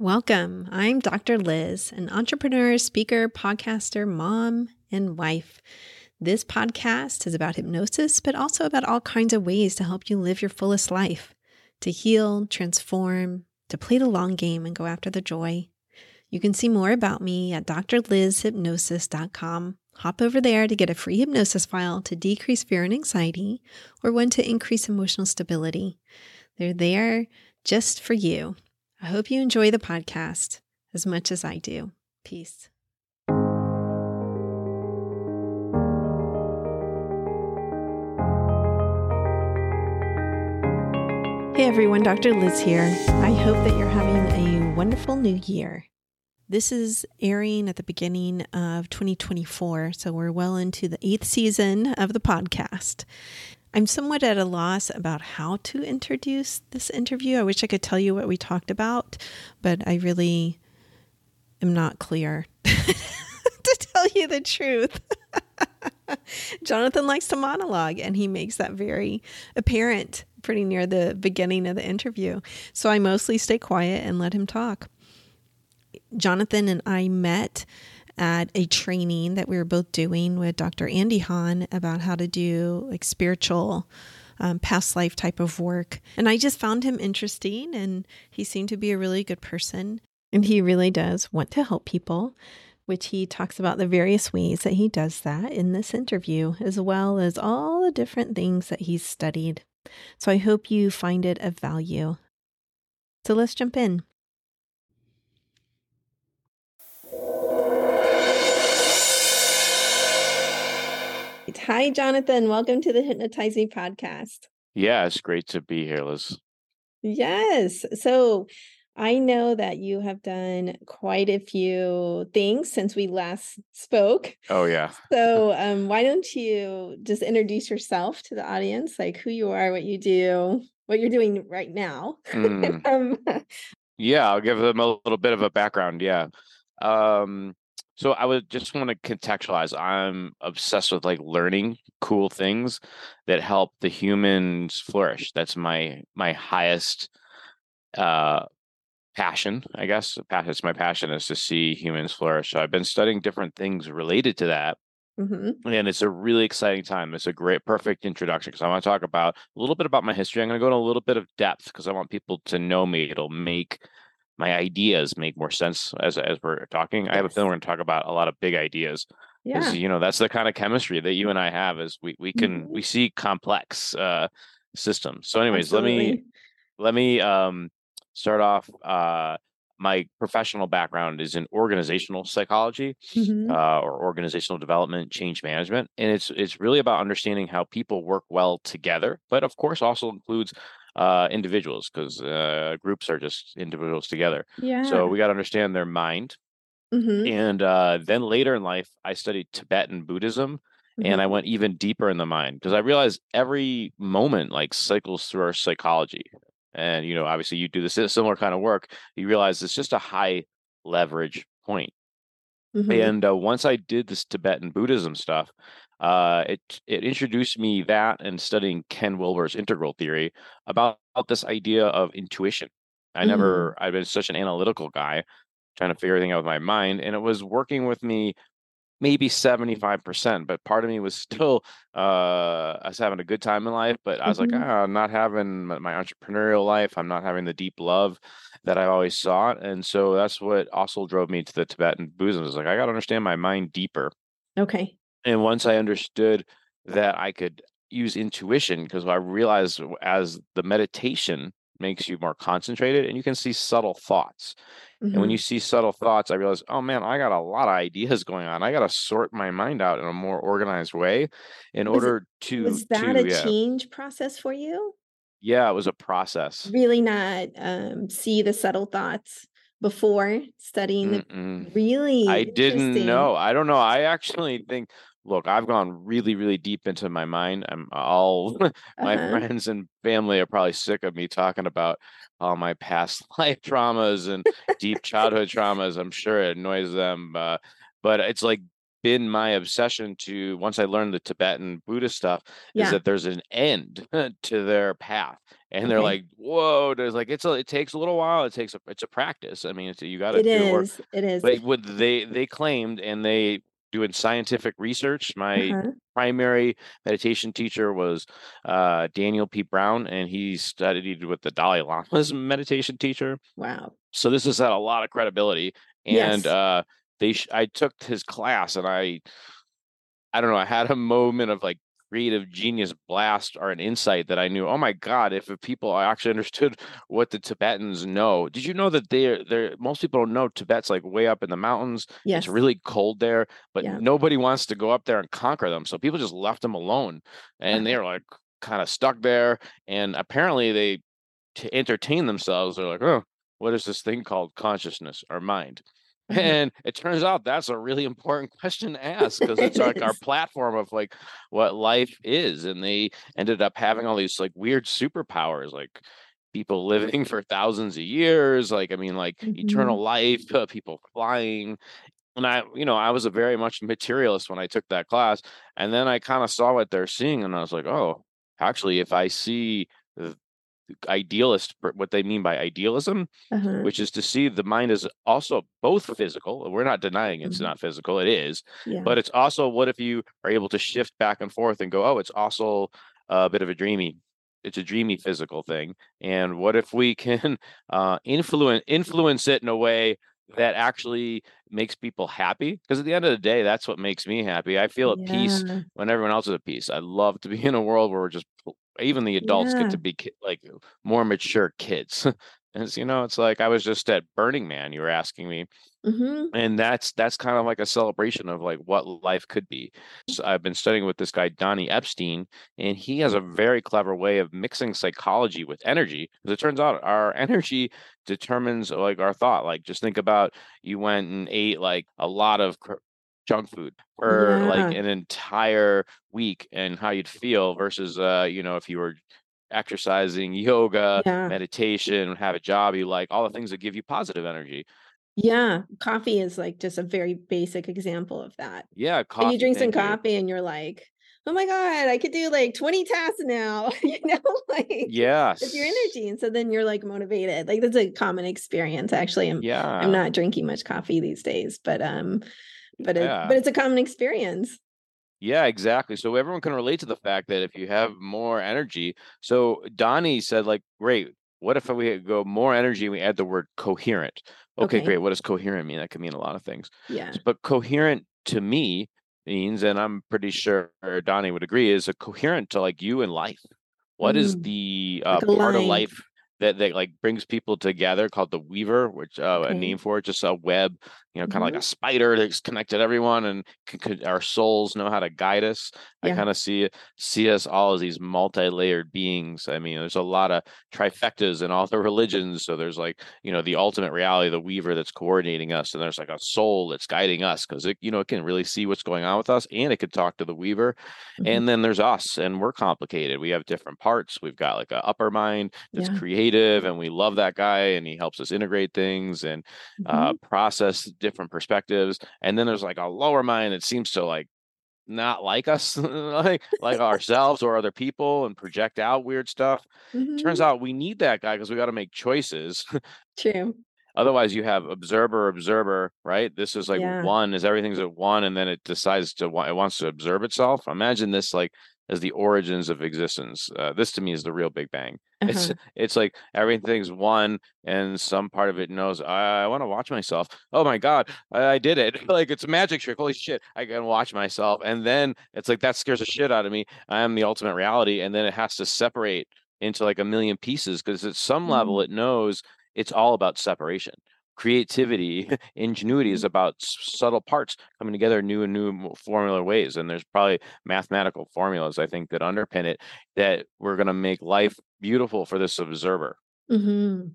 Welcome. I'm Dr. Liz, an entrepreneur, speaker, podcaster, mom, and wife. This podcast is about hypnosis, but also about all kinds of ways to help you live your fullest life, to heal, transform, to play the long game and go after the joy. You can see more about me at drlizhypnosis.com. Hop over there to get a free hypnosis file to decrease fear and anxiety or one to increase emotional stability. They're there just for you. I hope you enjoy the podcast as much as I do. Peace. Hey everyone, Dr. Liz here. I hope that you're having a wonderful new year. This is airing at the beginning of 2024, so we're well into the eighth season of the podcast. I'm somewhat at a loss about how to introduce this interview. I wish I could tell you what we talked about, but I really am not clear to tell you the truth. Jonathan likes to monologue, and he makes that very apparent pretty near the beginning of the interview. So I mostly stay quiet and let him talk. Jonathan and I met at a training that we were both doing with Dr. Andy Hahn about how to do like spiritual um, past life type of work. And I just found him interesting and he seemed to be a really good person. And he really does want to help people, which he talks about the various ways that he does that in this interview, as well as all the different things that he's studied. So I hope you find it of value. So let's jump in. Hi, Jonathan. Welcome to the Hypnotize Me podcast. Yeah, it's great to be here, Liz. Yes. So I know that you have done quite a few things since we last spoke. Oh, yeah. So um, why don't you just introduce yourself to the audience, like who you are, what you do, what you're doing right now? Mm. um, yeah, I'll give them a little bit of a background. Yeah. Um, so I would just want to contextualize. I'm obsessed with like learning cool things that help the humans flourish. That's my my highest uh passion, I guess. It's my passion is to see humans flourish. So I've been studying different things related to that. Mm-hmm. And it's a really exciting time. It's a great, perfect introduction because I want to talk about a little bit about my history. I'm going to go into a little bit of depth because I want people to know me. It'll make my ideas make more sense as as we're talking. Yes. I have a feeling we're going to talk about a lot of big ideas. Yeah. You know, that's the kind of chemistry that you and I have is we we can mm-hmm. we see complex uh systems. So anyways, Absolutely. let me let me um start off uh my professional background is in organizational psychology mm-hmm. uh, or organizational development change management and it's it's really about understanding how people work well together but of course also includes uh, individuals because uh, groups are just individuals together. Yeah. So we got to understand their mind. Mm-hmm. And uh, then later in life, I studied Tibetan Buddhism. Mm-hmm. And I went even deeper in the mind because I realized every moment like cycles through our psychology. And, you know, obviously you do this similar kind of work. You realize it's just a high leverage point. Mm-hmm. And uh, once I did this Tibetan Buddhism stuff, uh, it it introduced me that and studying Ken Wilber's integral theory about, this idea of intuition. I mm. never I've been such an analytical guy trying to figure everything out with my mind, and it was working with me maybe 75%, but part of me was still uh I was having a good time in life, but I was mm-hmm. like, ah, I'm not having my entrepreneurial life. I'm not having the deep love that I always sought. And so that's what also drove me to the Tibetan Buddhism. It's like I gotta understand my mind deeper. Okay. And once I understood that I could use intuition, because I realized as the meditation makes you more concentrated and you can see subtle thoughts. Mm-hmm. And when you mm-hmm. see subtle thoughts, I realize, oh man, I got a lot of ideas going on. I got to sort my mind out in a more organized way in was order it, to. Was that to, a yeah. change process for you? Yeah, it was a process. Really not um, see the subtle thoughts before studying the really I didn't know. I don't know. I actually think look, I've gone really, really deep into my mind. I'm all my uh-huh. friends and family are probably sick of me talking about all my past life traumas and deep childhood traumas. I'm sure it annoys them, uh, but it's like been my obsession to once I learned the Tibetan Buddhist stuff yeah. is that there's an end to their path. And okay. they're like, whoa, there's like it's a it takes a little while. It takes a it's a practice. I mean, it's, you got to do is, it is. But what they they claimed and they doing scientific research. My uh-huh. primary meditation teacher was uh, Daniel P. Brown, and he studied with the Dalai Lama's meditation teacher. Wow. So this has had a lot of credibility. And yes. uh, they, sh- I took his class, and I, I don't know, I had a moment of like creative genius blast or an insight that I knew, oh my God, if people actually understood what the Tibetans know. Did you know that they're most people don't know Tibet's like way up in the mountains. Yes. It's really cold there, but yeah. nobody wants to go up there and conquer them. So people just left them alone. And they're like kind of stuck there. And apparently they to entertain themselves, they're like, oh, what is this thing called consciousness or mind? Mm-hmm. And it turns out that's a really important question to ask because it's like our platform of like what life is. And they ended up having all these like weird superpowers, like people living for thousands of years, like I mean, like mm-hmm. eternal life, uh, people flying. And I, you know, I was a very much materialist when I took that class. And then I kind of saw what they're seeing, and I was like, oh, actually, if I see idealist what they mean by idealism uh-huh. which is to see the mind is also both physical we're not denying it's mm-hmm. not physical it is yeah. but it's also what if you are able to shift back and forth and go oh it's also a bit of a dreamy it's a dreamy physical thing and what if we can uh, influence influence it in a way that actually makes people happy because at the end of the day that's what makes me happy i feel at yeah. peace when everyone else is at peace i love to be in a world where we're just even the adults yeah. get to be like more mature kids and you know it's like i was just at burning man you were asking me mm-hmm. and that's that's kind of like a celebration of like what life could be so i've been studying with this guy donny epstein and he has a very clever way of mixing psychology with energy because it turns out our energy determines like our thought like just think about you went and ate like a lot of junk food for yeah. like an entire week and how you'd feel versus uh you know if you were exercising yoga yeah. meditation have a job you like all the things that give you positive energy yeah coffee is like just a very basic example of that yeah coffee, and you drink some you. coffee and you're like oh my god i could do like 20 tasks now you know like yes it's your energy and so then you're like motivated like that's a common experience actually I'm, yeah i'm not drinking much coffee these days but um but yeah. but it's a common experience. Yeah, exactly. So everyone can relate to the fact that if you have more energy, so Donny said, like, great. What if we go more energy and we add the word coherent? Okay, okay, great. What does coherent mean? That could mean a lot of things. Yeah. But coherent to me means, and I'm pretty sure Donny would agree, is a coherent to like you in life. What mm. is the uh, like part of life that that like brings people together called the Weaver, which uh, okay. a name for it, just a web, you know, kind of mm-hmm. like a spider that's connected everyone, and our souls know how to guide us. Yeah. I kind of see see us all as these multi-layered beings. I mean, there's a lot of trifectas in all the religions. So there's like you know the ultimate reality, the Weaver that's coordinating us, and there's like a soul that's guiding us because it you know it can really see what's going on with us, and it could talk to the Weaver. Mm-hmm. And then there's us, and we're complicated. We have different parts. We've got like an upper mind that's yeah. creative creative and we love that guy and he helps us integrate things and uh, mm-hmm. uh, process different perspectives. And then there's like a lower mind that seems to like not like us, like like ourselves or other people, and project out weird stuff. Mm-hmm. Turns out we need that guy because we got to make choices. True. Otherwise, you have observer, observer, right? This is like yeah. one is everything's at one, and then it decides to it wants to observe itself. Imagine this like as the origins of existence. Uh, this to me is the real Big Bang. Uh-huh. It's it's like everything's one, and some part of it knows I, I want to watch myself. Oh my god, I, I, did it! like it's a magic trick. Holy shit, I can watch myself, and then it's like that scares the shit out of me. I am the ultimate reality, and then it has to separate into like a million pieces because at some mm-hmm. level it knows it's all about separation creativity, ingenuity is mm-hmm. about subtle parts coming together in new and new formula ways. And there's probably mathematical formulas, I think, that underpin it that we're going to make life beautiful for this observer. Mm-hmm.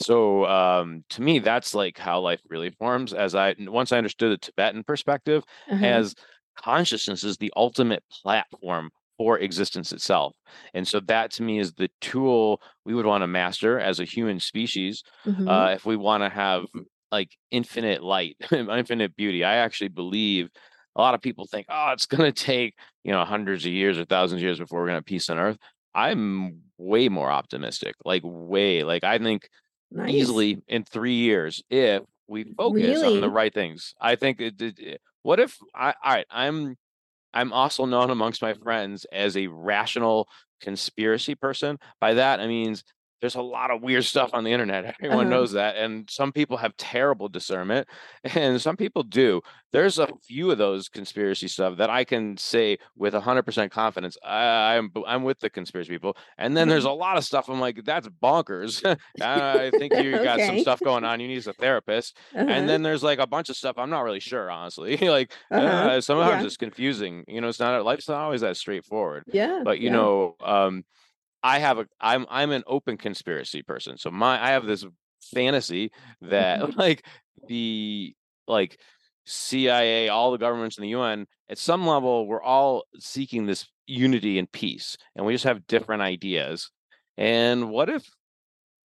So um, to me, that's like how life really forms. As I once I understood the Tibetan perspective, uh-huh. as consciousness is the ultimate platform for existence itself. And so that to me is the tool we would want to master as a human species mm-hmm. uh, if we want to have like infinite light, infinite beauty. I actually believe a lot of people think, oh, it's going to take, you know, hundreds of years or thousands of years before we're going to have peace on earth. I'm way more optimistic, like way, like I think nice. easily in three years if we focus really? on the right things. I think it, it, it, what if I all right, I'm I'm also known amongst my friends as a rational conspiracy person. By that I means there's a lot of weird stuff on the internet. Everyone uh-huh. knows that. And some people have terrible discernment and some people do. There's a few of those conspiracy stuff that I can say with 100% confidence, I, am I'm, I'm with the conspiracy people. And then there's mm-hmm. a lot of stuff I'm like, that's bonkers. I think you got okay. some stuff going on. You need a therapist. Uh-huh. And then there's like a bunch of stuff I'm not really sure, honestly. like uh-huh. uh, sometimes yeah. it's confusing. You know, it's not life's not always that straightforward. Yeah. But you yeah. know, um, I have a I'm I'm an open conspiracy person. So my I have this fantasy that mm-hmm. like the like CIA, all the governments in the UN, at some level, we're all seeking this unity and peace, and we just have different ideas. And what if,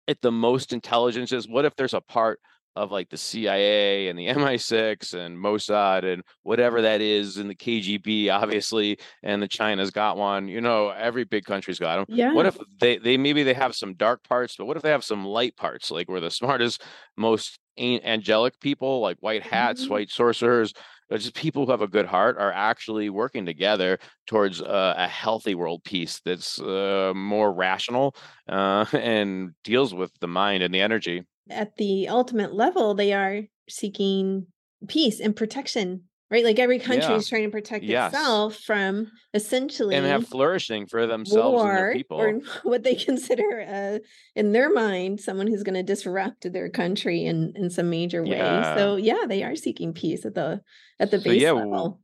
at the most intelligence is, what if there's a part of like the CIA and the MI6 and Mossad and whatever that is and the KGB obviously and the China's got one you know every big country's got them yeah. what if they they maybe they have some dark parts but what if they have some light parts like we're the smartest most angelic people like white hats mm-hmm. white sorcerers but just people who have a good heart are actually working together towards uh, a healthy world peace that's uh, more rational uh, and deals with the mind and the energy at the ultimate level, they are seeking peace and protection, right? Like every country yeah. is trying to protect yes. itself from essentially and have flourishing for themselves war, and their people, or what they consider, uh, in their mind, someone who's going to disrupt their country in in some major way. Yeah. So yeah, they are seeking peace at the at the so, base yeah, level.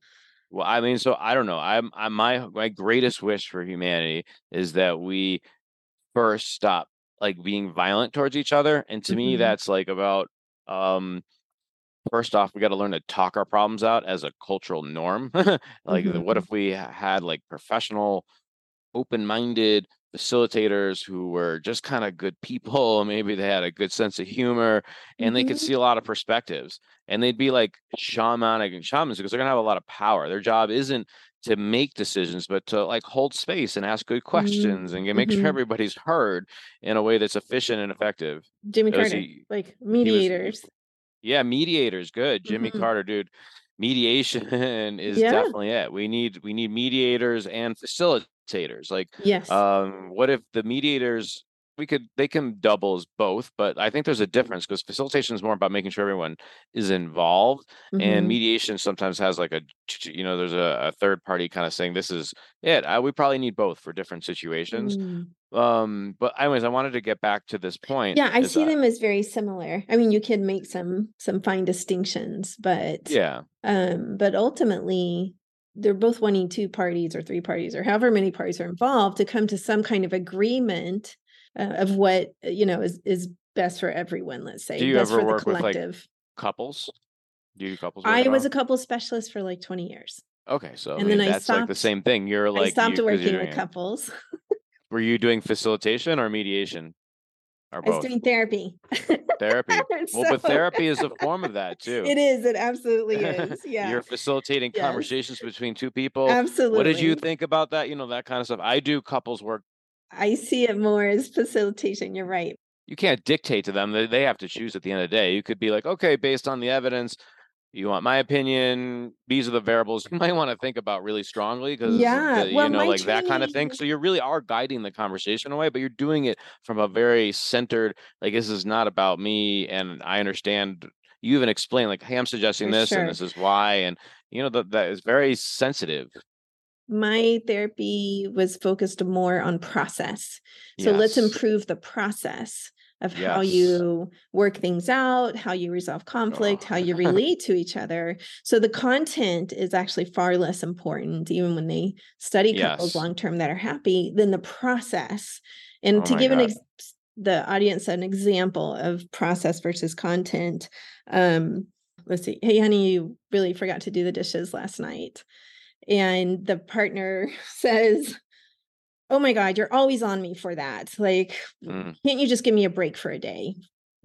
Well, I mean, so I don't know. I'm, I'm my my greatest wish for humanity is that we first stop like being violent towards each other. And to mm-hmm. me, that's like about um first off, we got to learn to talk our problems out as a cultural norm. like, mm-hmm. what if we had like professional, open minded facilitators who were just kind of good people? Maybe they had a good sense of humor and mm-hmm. they could mm-hmm. see a lot of perspectives. And they'd be like shamanic and shamans because they're going to have a lot of power. Their job isn't to make decisions, but to like hold space and ask good mm-hmm. questions mm-hmm. and make sure mm-hmm. everybody's heard in a way that's efficient and effective. Jimmy Carter, he, like mediators. Was, yeah, mediators, good. Jimmy mm-hmm. Carter, dude. Mediation is yeah. definitely it. We need we need mediators and facilitators. Like, yes. Um, what if the mediators we could they can double as both but i think there's a difference because facilitation is more about making sure everyone is involved mm-hmm. and mediation sometimes has like a you know there's a, a third party kind of saying this is it I, we probably need both for different situations mm. um but anyways i wanted to get back to this point yeah i see them as very similar i mean you can make some some fine distinctions but yeah um but ultimately they're both wanting two parties or three parties or however many parties are involved to come to some kind of agreement uh, of what uh, you know is is best for everyone let's say do you best ever work with like couples do you couples i was a couple specialist for like 20 years okay so and I mean, then that's stopped, like the same thing you're like I stopped you, working with couples were you doing facilitation or mediation or both? I was doing therapy. therapy. so, well, but therapy is a form of that too. It is. It absolutely is. Yeah. You're facilitating yes. conversations between two people. Absolutely. What did you think about that? You know, that kind of stuff. I do couples work I see it more as facilitation. You're right. You can't dictate to them. They have to choose at the end of the day. You could be like, okay, based on the evidence, you want my opinion. These are the variables you might want to think about really strongly because, yeah, you well, know, like training... that kind of thing. So you really are guiding the conversation away, but you're doing it from a very centered, like, this is not about me. And I understand you even explain, like, hey, I'm suggesting For this sure. and this is why. And, you know, that, that is very sensitive my therapy was focused more on process. So yes. let's improve the process of yes. how you work things out, how you resolve conflict, oh. how you relate to each other. So the content is actually far less important, even when they study couples yes. long term that are happy, than the process. And oh to give God. an ex- the audience an example of process versus content, um, let's see. Hey, honey, you really forgot to do the dishes last night and the partner says oh my god you're always on me for that like mm. can't you just give me a break for a day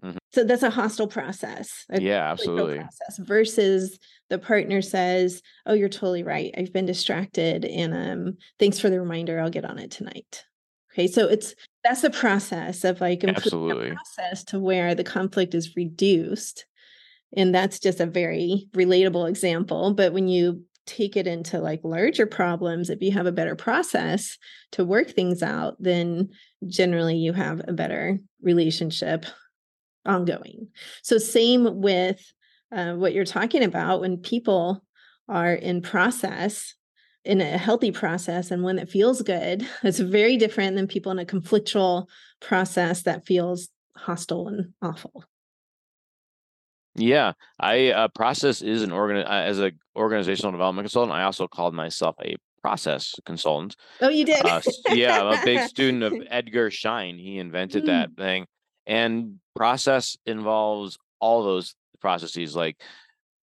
mm-hmm. so that's a hostile process. A yeah, absolutely. Process versus the partner says, "Oh, you're totally right. I've been distracted, and um, thanks for the reminder. I'll get on it tonight." Okay, so it's that's the process of like absolutely process to where the conflict is reduced, and that's just a very relatable example. But when you take it into like larger problems, if you have a better process to work things out, then generally you have a better relationship ongoing. So, same with uh, what you're talking about when people are in process in a healthy process and one that feels good it's very different than people in a conflictual process that feels hostile and awful yeah i uh, process is an organ uh, as a organizational development consultant i also called myself a process consultant oh you did uh, yeah i'm a big student of edgar schein he invented mm. that thing and process involves all those processes like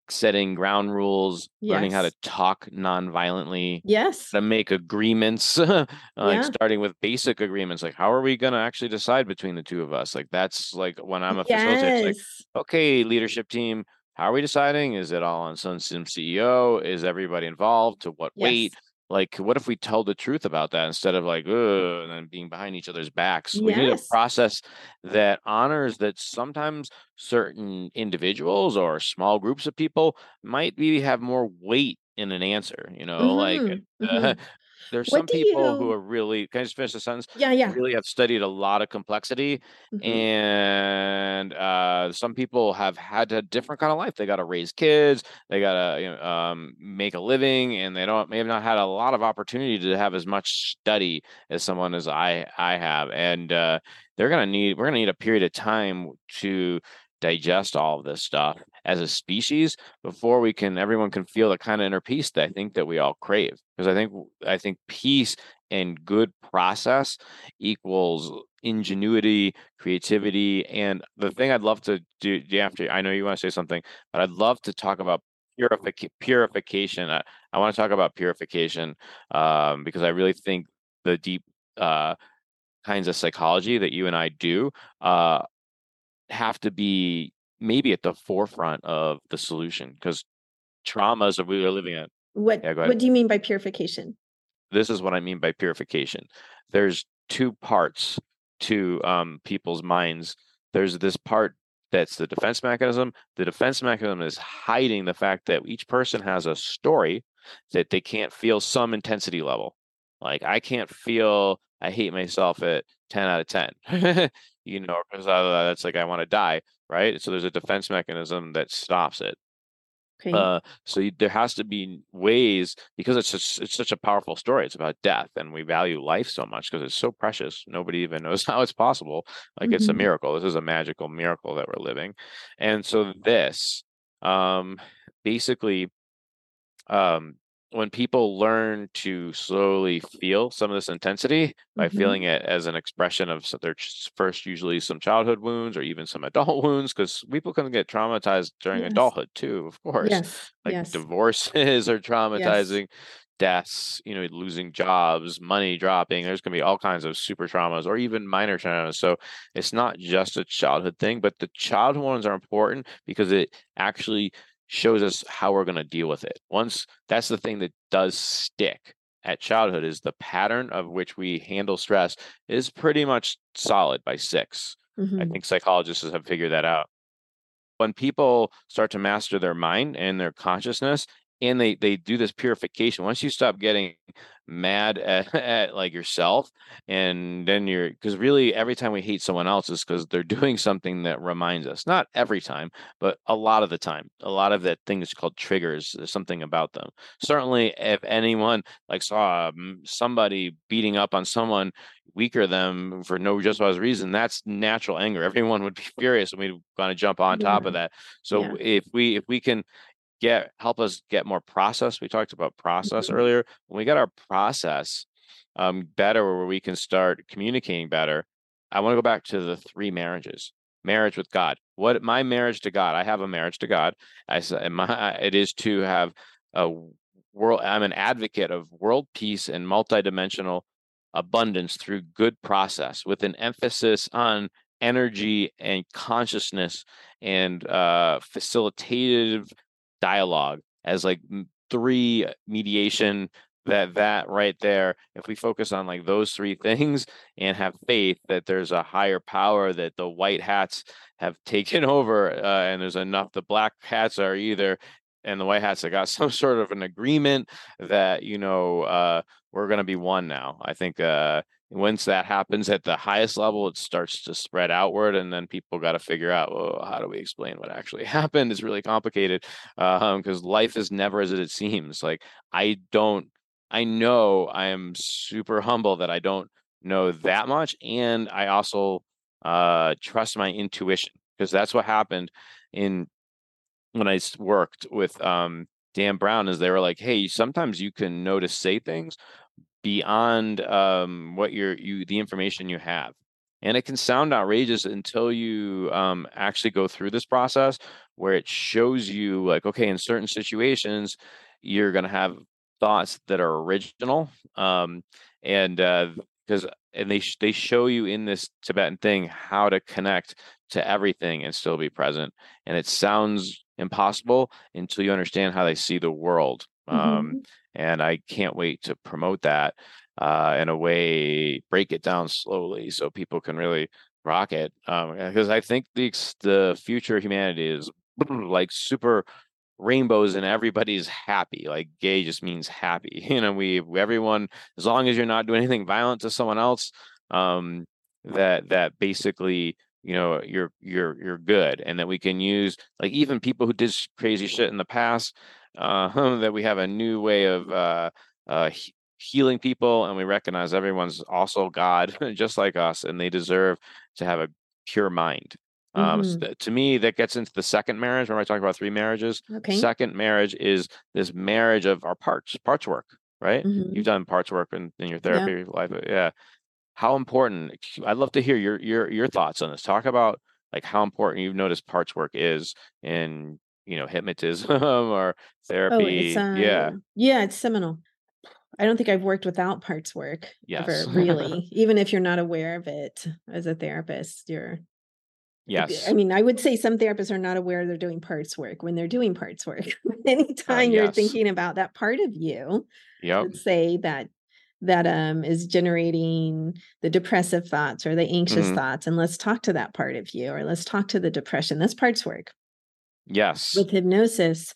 setting ground rules, yes. learning how to talk non-violently. Yes. To make agreements, uh, like yeah. starting with basic agreements, like how are we going to actually decide between the two of us? Like that's like when I'm a yes. facilitator, like, okay, leadership team, how are we deciding? Is it all on some sim CEO? Is everybody involved? To what yes. weight? Like what if we tell the truth about that instead of like Ugh, and then being behind each other's backs yes. we need a process that honors that sometimes certain individuals or small groups of people might be have more weight in an answer you know mm-hmm. like uh, mm-hmm. There's what some people you... who are really can I just finish the sentence? Yeah, yeah. Really have studied a lot of complexity, mm-hmm. and uh, some people have had a different kind of life. They got to raise kids, they got to you know, um, make a living, and they don't may have not had a lot of opportunity to have as much study as someone as I I have, and uh, they're gonna need we're gonna need a period of time to digest all of this stuff as a species before we can everyone can feel the kind of inner peace that I think that we all crave. Because I think I think peace and good process equals ingenuity, creativity, and the thing I'd love to do after I know you want to say something, but I'd love to talk about purific- purification. I, I want to talk about purification um, because I really think the deep uh, kinds of psychology that you and I do uh, have to be maybe at the forefront of the solution because traumas that we are living in. What yeah, what do you mean by purification? This is what I mean by purification. There's two parts to um, people's minds. There's this part that's the defense mechanism. The defense mechanism is hiding the fact that each person has a story that they can't feel some intensity level. Like I can't feel I hate myself at 10 out of 10. you know, because that's like I want to die, right? So there's a defense mechanism that stops it. Okay. Uh, so you, there has to be ways because it's just, it's such a powerful story. It's about death, and we value life so much because it's so precious. Nobody even knows how it's possible. Like mm-hmm. it's a mm-hmm. miracle. This is a magical miracle that we're living, and so this, um, basically, um, when people learn to slowly feel some of this intensity by mm-hmm. feeling it as an expression of their first usually some childhood wounds or even some adult wounds because people can get traumatized during yes. adulthood too of course yes. like yes. divorces are traumatizing deaths you know losing jobs money dropping there's going to be all kinds of super traumas or even minor traumas so it's not just a childhood thing but the childhood ones are important because it actually shows us how we're going to deal with it. Once that's the thing that does stick at childhood is the pattern of which we handle stress is pretty much solid by 6. Mm-hmm. I think psychologists have figured that out. When people start to master their mind and their consciousness and they they do this purification once you stop getting mad at, at like yourself and then you're because really every time we hate someone else is because they're doing something that reminds us not every time but a lot of the time a lot of that thing is called triggers there's something about them certainly if anyone like saw um, somebody beating up on someone weaker them for no just cause reason that's natural anger everyone would be furious and we'd want to jump on yeah. top of that so yeah. if we if we can get help us get more process. We talked about process mm-hmm. earlier. When we get our process um, better, where we can start communicating better, I want to go back to the three marriages. Marriage with God. What my marriage to God? I have a marriage to God. I said my it is to have a world. I'm an advocate of world peace and multidimensional abundance through good process with an emphasis on energy and consciousness and uh, facilitative dialogue as like three mediation that that right there. If we focus on like those three things and have faith that there's a higher power that the white hats have taken over uh, and there's enough the black hats are either and the white hats have got some sort of an agreement that you know uh, we're going to be one now i think uh, once that happens at the highest level it starts to spread outward and then people got to figure out well how do we explain what actually happened? It's really complicated because um, life is never as it seems. Like i don't i know i am super humble that i don't know that much and i also uh, trust my intuition because that's what happened in when i worked with um, dan brown is they were like hey sometimes you can to say things beyond um, what you're you the information you have. And it can sound outrageous until you um, actually go through this process where it shows you like okay in certain situations you're going to have thoughts that are original um, and because uh, and they they show you in this tibetan thing how to connect to everything and still be present. And it sounds impossible until you understand how they see the world um, mm-hmm and I can't wait to promote that uh, in a way, break it down slowly so people can really rock it. Um because um, I think the the future of humanity is like super rainbows and everybody's happy. Like gay just means happy. You know, we everyone as long as you're not doing anything violent to someone else, um, that that basically you know you're you're you're good and that we can use like even people who did crazy shit in the past uh, that we have a new way of uh, uh, healing people, and we recognize everyone's also God, just like us, and they deserve to have a pure mind. Um, mm-hmm. so to me, that gets into the second marriage. Remember, I talked about three marriages. Okay. Second marriage is this marriage of our parts, parts work, right? Mm-hmm. You've done parts work in, in your therapy yeah. life, yeah. How important? I'd love to hear your your your thoughts on this. Talk about like how important you've noticed parts work is in you know hypnotism or oh, therapy oh, yeah yeah it's seminal i don't think i've worked without parts work yes. ever really even if you're not aware of it as a therapist you're yes i mean i would say some therapists are not aware they're doing parts work when they're doing parts work anytime uh, yes. you're thinking about that part of you yeah say that that um is generating the depressive thoughts or the anxious mm-hmm. thoughts and let's talk to that part of you or let's talk to the depression that's parts work Yes. With hypnosis,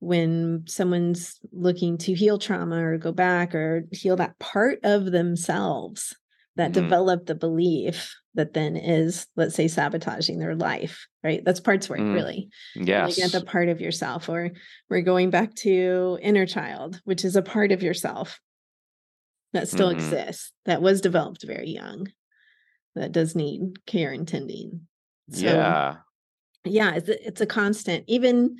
when someone's looking to heal trauma or go back or heal that part of themselves that mm-hmm. developed the belief that then is, let's say, sabotaging their life, right? That's parts work, mm. really. Yes. Looking at the part of yourself, or we're going back to inner child, which is a part of yourself that still mm-hmm. exists, that was developed very young, that does need care and tending. So, yeah yeah it's a, it's a constant even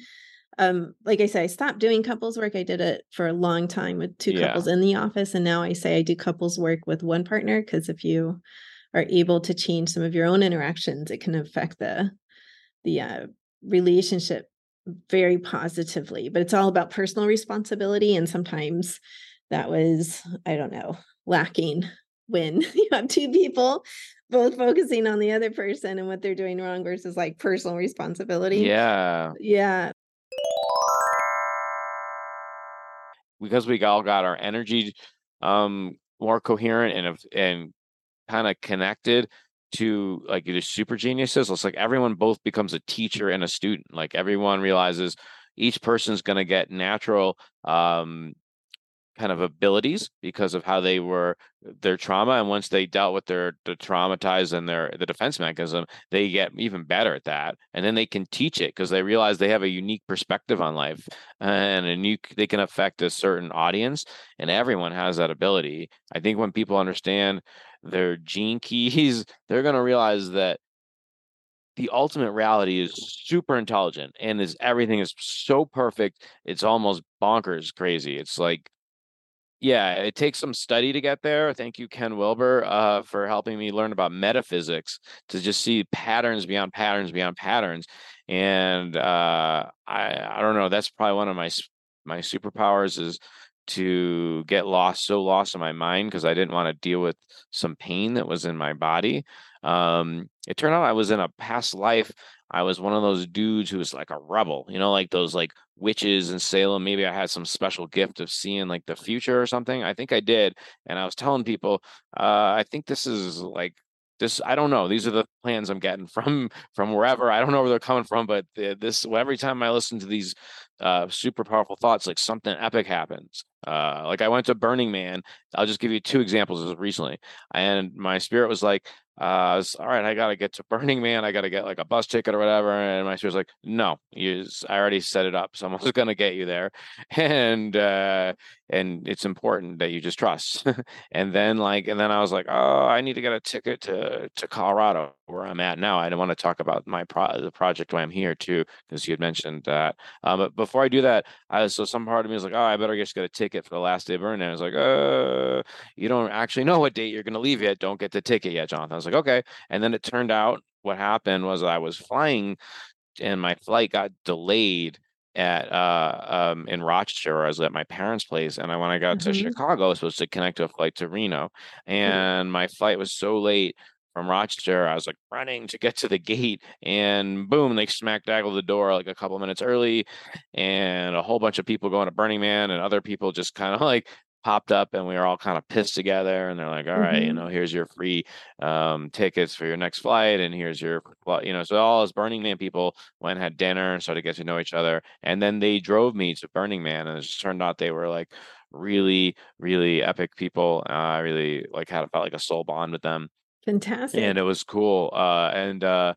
um like i say i stopped doing couples work i did it for a long time with two yeah. couples in the office and now i say i do couples work with one partner because if you are able to change some of your own interactions it can affect the the uh, relationship very positively but it's all about personal responsibility and sometimes that was i don't know lacking when you have two people both focusing on the other person and what they're doing wrong versus like personal responsibility. Yeah. Yeah. Because we all got our energy um more coherent and and kind of connected to like the super geniuses. It's like everyone both becomes a teacher and a student. Like everyone realizes each person's going to get natural um kind of abilities because of how they were their trauma and once they dealt with their the traumatized and their the defense mechanism they get even better at that and then they can teach it because they realize they have a unique perspective on life and a new they can affect a certain audience and everyone has that ability. I think when people understand their gene keys they're going to realize that the ultimate reality is super intelligent and is everything is so perfect it's almost bonkers crazy. It's like yeah, it takes some study to get there. Thank you, Ken Wilber, uh, for helping me learn about metaphysics to just see patterns beyond patterns beyond patterns. And uh, I, I don't know. That's probably one of my my superpowers is to get lost, so lost in my mind because I didn't want to deal with some pain that was in my body. Um, it turned out I was in a past life. I was one of those dudes who was like a rebel, you know, like those like witches in Salem. Maybe I had some special gift of seeing like the future or something. I think I did. And I was telling people, uh, I think this is like this i don't know these are the plans i'm getting from from wherever i don't know where they're coming from but this every time i listen to these uh, super powerful thoughts like something epic happens uh, like i went to burning man i'll just give you two examples recently and my spirit was like uh, was, all right, I got to get to Burning Man. I got to get like a bus ticket or whatever. And my spirit's like, no, you, I already set it up. Someone's to get you there. And, uh, and it's important that you just trust. and then like, and then I was like, oh, I need to get a ticket to, to Colorado where I'm at now. I don't want to talk about my pro the project why I'm here too, because you had mentioned that. Um, but before I do that, I so some part of me was like, oh, I better just get a ticket for the last day of Burning. I was like, uh, you don't actually know what date you're going to leave yet. Don't get the ticket yet, Jonathan. I was like, okay. And then it turned out what happened was I was flying and my flight got delayed at uh um in Rochester where I was at my parents' place and I when I got mm-hmm. to Chicago I was supposed to connect to a flight to Reno and mm-hmm. my flight was so late from Rochester. I was like running to get to the gate, and boom, they smack daggle the door like a couple minutes early, and a whole bunch of people going to Burning Man, and other people just kind of like popped up and we were all kind of pissed together and they're like all right, mm-hmm. you know here's your free um, tickets for your next flight and here's your you know so all us burning man people went had dinner and started to get to know each other and then they drove me to burning man and it just turned out they were like really really epic people i uh, really like had felt like a soul bond with them Fantastic. and it was cool. Uh, and uh,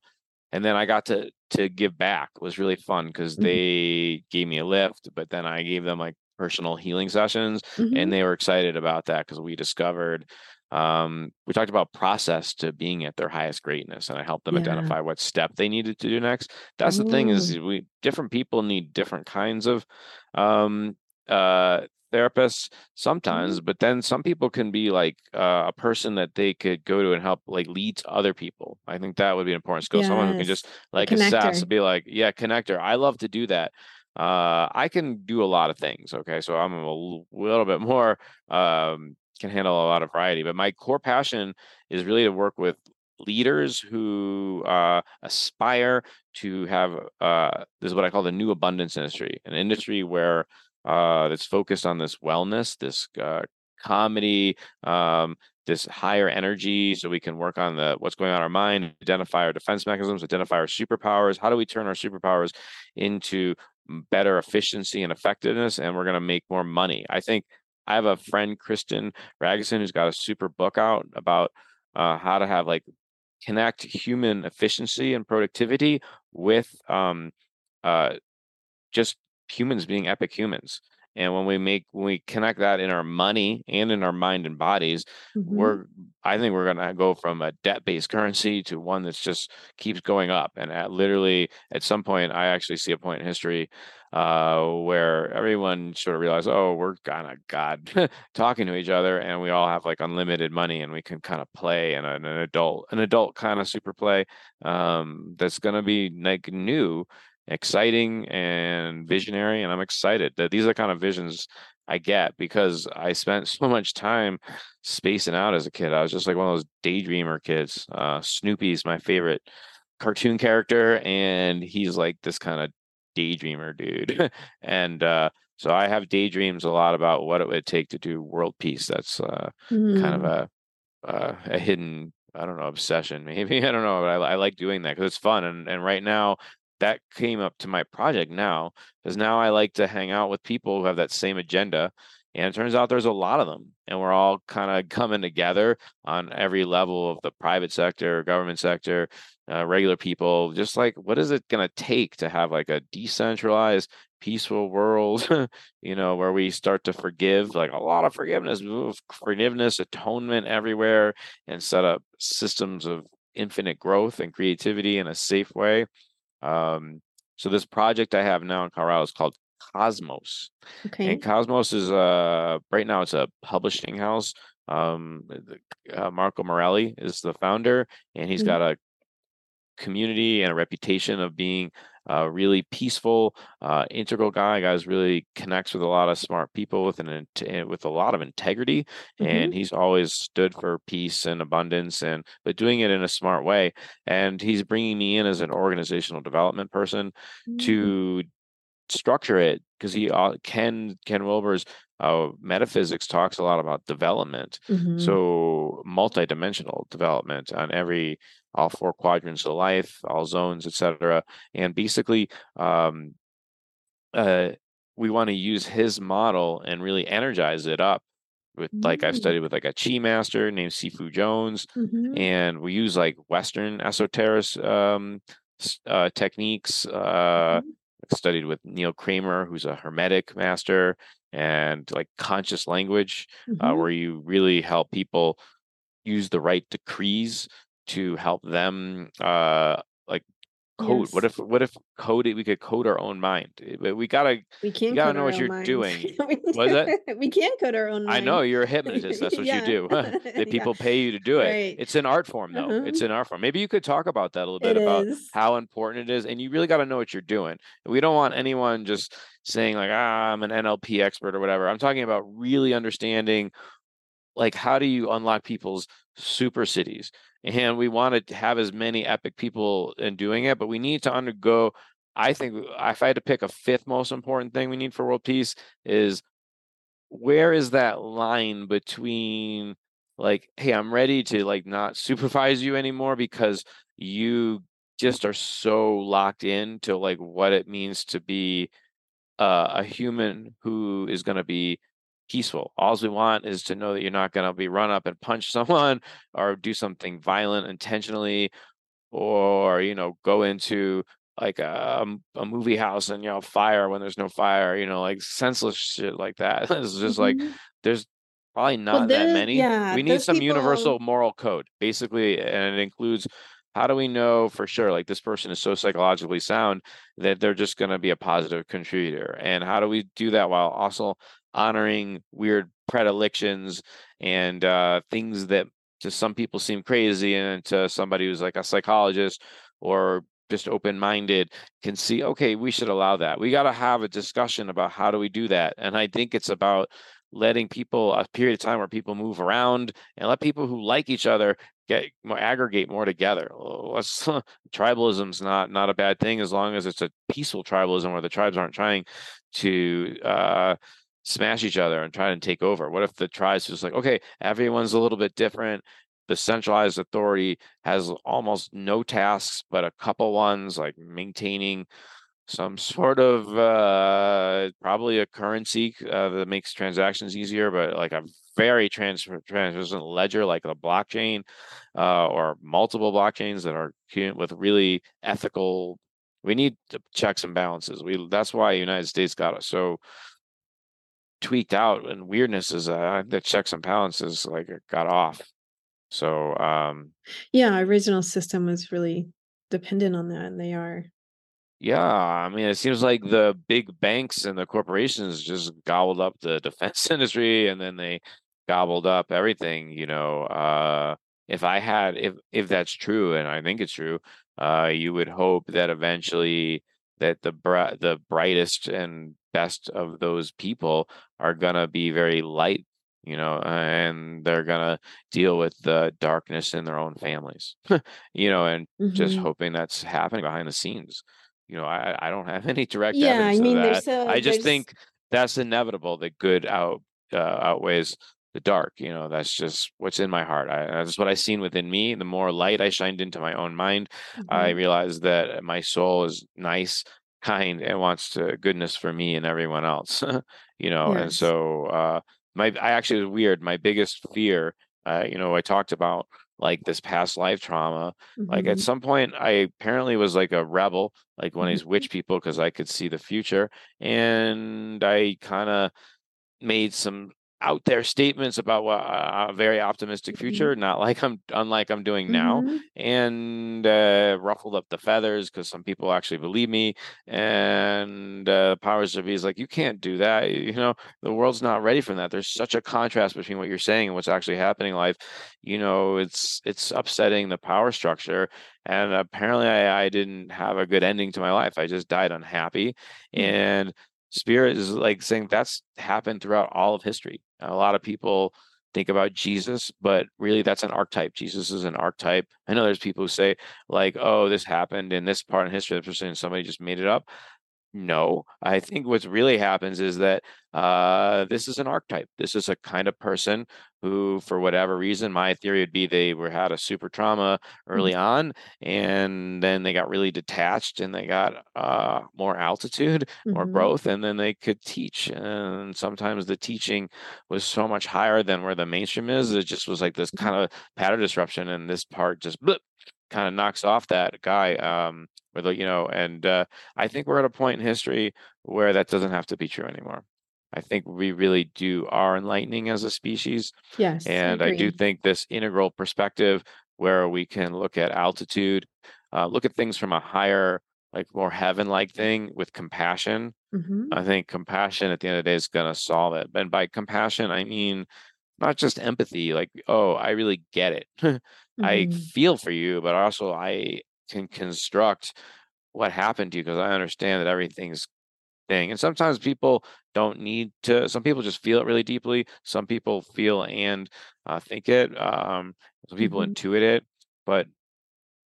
and then I got to to give back. It was really fun because Mhm. they gave me a lift, but then I gave them like personal healing sessions, Mhm. and they were excited about that because we discovered. Um, we talked about process to being at their highest greatness, and I helped them Yeah. identify what step they needed to do next. That's the thing is we different people need different kinds of um uh therapists sometimes mm-hmm. but then some people can be like uh, a person that they could go to and help like lead to other people i think that would be an important skill yes. someone who can just like assess and be like yeah connector i love to do that uh, i can do a lot of things okay so i'm a little bit more um, can handle a lot of variety but my core passion is really to work with leaders who uh, aspire to have uh, this is what I call the new abundance industry, an industry where uh, that's focused on this wellness, this uh, comedy, um, this higher energy, so we can work on the what's going on in our mind, identify our defense mechanisms, identify our superpowers. How do we turn our superpowers into better efficiency and effectiveness? And we're going to make more money. I think I have a friend, Kristen Ragason, who's got a super book out about uh, how to have like connect human efficiency and productivity with um, uh, just humans being epic humans and when we make when we connect that in our money and in our mind and bodies mm-hmm. we're i think we're going to go from a debt-based currency to one that's just keeps going up and at literally at some point i actually see a point in history uh, where everyone sort of realized oh we're kind of god talking to each other and we all have like unlimited money and we can kind of play in an, an adult an adult kind of super play um, that's going to be like new exciting and visionary and i'm excited that these are the kind of visions i get because i spent so much time spacing out as a kid i was just like one of those daydreamer kids uh, snoopy's my favorite cartoon character and he's like this kind of daydreamer dude and uh, so i have daydreams a lot about what it would take to do world peace that's uh, mm. kind of hmm. a uh, a hidden I don't know, obsession maybe. I don't know, but I, I like doing that because it's fun. And and right now, that came up to my project now because now I like to hang out with people who have that same agenda. And it turns out there's a lot of them, and we're all kind of coming together on every level of the private sector, government sector, uh, regular people. Just like, what is it going to take to have like a decentralized, peaceful world, you know, where we start to forgive, like a lot of forgiveness, forgiveness, atonement everywhere, and set up systems of infinite growth and creativity in a safe way um, so this project I have now in Colorado is called Cosmos. Okay. And Cosmos is uh right now it's a publishing house. Um, uh, Marco Morelli is the founder, and he's mm-hmm. got a community and a reputation of being uh, really peaceful, uh, integral guy. Guys really connects with a lot of smart people with an eh, with a lot of integrity, mm-hmm. and he's always stood for peace and abundance, and but doing it in a smart way. And he's bringing me in as an organizational development person mm-hmm. to structure it because he uh, Ken Ken Wilber's uh, metaphysics talks a lot about development. Mm-hmm. So multidimensional development on every all four quadrants of life, all zones, etc. And basically, um, uh, we want to use his model and really energize it up. With mm-hmm. like I've mm. studied with like a chi master named Sifu Jones, mm-hmm. and we use like Western esoteric um, uh, techniques. Uh, mm-hmm. Studied with Neil Kramer, who's a Hermetic master, and like conscious language, uh, mm-hmm. uh, where you really help people use the right decrees to help them uh code yes. what if what if code we could code our own mind eh, we gotta we can't you gotta know what you're minds. doing was it we can code our own mind. i know you're a hypnotist that's what you do that people yeah. pay you to do it right. it's an art form though uh-huh. it's an art form maybe you could talk about that a little bit it about is. how important it is and you really got to know what you're doing we don't want anyone just saying like ah, i'm an nlp expert or whatever i'm talking about really understanding like how do you unlock people's super cities and we want to have as many epic people in doing it but we need to undergo i think if i had to pick a fifth most important thing we need for world peace is where is that line between like hey i'm ready to like not supervise you anymore because you just are so locked in to like what it means to be uh, a human who is going to be peaceful. All we want is to know that you're not going to be run up and punch someone or do something violent intentionally or, you know, go into like a, a movie house and, you know, fire when there's no fire, you know, like senseless shit like that. it's just mm-hmm. like, there's probably not well, that many. Yeah, we need some people... universal moral code, basically, and it includes how do we know for sure like this person is so psychologically sound that they're just going to be a positive contributor and how do we do that while also honoring weird predilections and uh, things that to some people seem crazy and to somebody who's like a psychologist or just open-minded can see okay we should allow that we got to have a discussion about how do we do that and i think it's about letting people a period of time where people move around and let people who like each other get more aggregate more together. Let's, tribalism's not not a bad thing as long as it's a peaceful tribalism where the tribes aren't trying to uh, smash each other and try and take over? What if the tribes just like, okay, everyone's a little bit different. The centralized authority has almost no tasks, but a couple ones like maintaining some sort of uh, probably a currency uh, that makes transactions easier, but like a very trans- translucent ledger like the blockchain uh, or multiple blockchains that are with really ethical. We need checks and balances. We that's why United States got us so tweaked out and weirdness is uh, the checks and balances like got off. So um yeah, original system was really dependent on that, and they are. Yeah, I mean, it seems like the big banks and the corporations just gobbled up the defense industry, and then they gobbled up everything. You know, uh, if I had, if if that's true, and I think it's true, uh, you would hope that eventually that the br- the brightest and best of those people are gonna be very light you know and they're gonna deal with the darkness in their own families you know and mm-hmm. just hoping that's happening behind the scenes you know i i don't have any direct yeah, evidence I mean, of that a, i just think that's inevitable that good out uh, outweighs the dark you know that's just what's in my heart I, that's what i seen within me the more light i shined into my own mind mm-hmm. i realized that my soul is nice kind and wants to goodness for me and everyone else you know yes. and so uh my i actually was weird my biggest fear uh you know i talked about like this past life trauma mm-hmm. like at mm-hmm. some point i apparently was like a rebel like one of these witch people because i could see the future and i kind of made some out there statements about what a very optimistic mm-hmm. future, mm-hmm. not like I'm unlike I'm doing now, mm-hmm. and uh, ruffled up the feathers because some people actually believe me. And uh, powers to be is like, you can't do that. You know, the world's not ready for that. There's such a contrast between what you're saying and what's actually happening in life. You know, it's it's upsetting the power structure, and apparently I, I didn't have a good ending to my life. I just died unhappy. Mm-hmm. And spirit is like saying that's happened throughout all of history. A lot of people think about Jesus, but really that's an archetype. Jesus is an archetype. I know there's people who say, like, oh, this happened in this part in history, and somebody just made it up. No, I think what really happens is that uh, this is an archetype. This is a kind of person who, for whatever reason, my theory would be they were had a super trauma early mm-hmm. on, and then they got really detached and they got uh, more altitude, mm-hmm. more growth, and then they could teach. And sometimes the teaching was so much higher than where the mainstream is. It just was like this mm-hmm. kind of pattern disruption, and this part just blip, kind of knocks off that guy. Um, with you know, and uh, I think we're at a point in history where that doesn't have to be true anymore. I think we really do are enlightening as a species. Yes. And I, I do think this integral perspective where we can look at altitude, uh, look at things from a higher, like more heaven like thing with compassion. Mm-hmm. I think compassion at the end of the day is going to solve it. And by compassion, I mean not just empathy, like, oh, I really get it. mm-hmm. I feel for you, but also I can construct what happened to you because I understand that everything's thing. And sometimes people don't need to. Some people just feel it really deeply. Some people feel and uh, think it. Um, some people mm-hmm. intuit it. But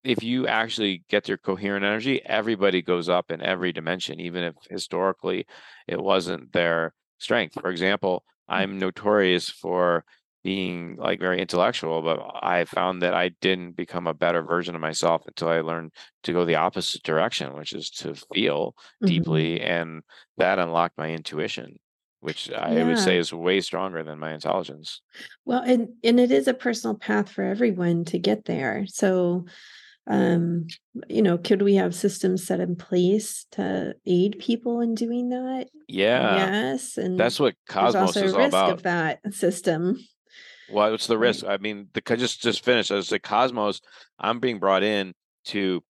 if you actually get your coherent energy, everybody goes up in every dimension, even if historically it wasn't their strength. For example, mm. I'm notorious for being like very intellectual, but I found that I didn't become a better version of myself until I learned to go the opposite direction, which is to feel mm-hmm. deeply. And that unlocked my intuition, which I yeah. would say is way stronger than my intelligence. Well, and, and it is a personal path for everyone to get there. So, um, you know, could we have systems set in place to aid people in doing that? Yeah. Yes. And that's what Cosmos is all about. Of that system. Well, what's the risk? I mean, the just just finished. As the Cosmos, I'm being brought in to